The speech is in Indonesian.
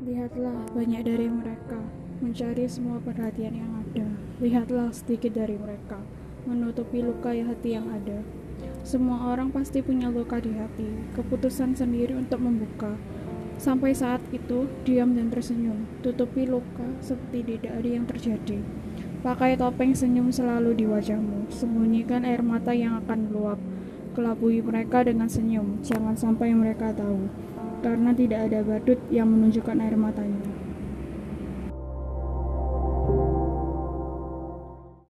banyak dari mereka, mencari semua perhatian yang ada. Lihatlah sedikit dari mereka, menutupi luka hati yang ada. Semua orang pasti punya luka di hati, keputusan sendiri untuk membuka. Sampai saat itu, diam dan tersenyum, tutupi luka seperti tidak ada yang terjadi. Pakai topeng senyum selalu di wajahmu, sembunyikan air mata yang akan meluap. Kelabui mereka dengan senyum, jangan sampai mereka tahu, karena tidak ada badut yang menunjukkan air matanya.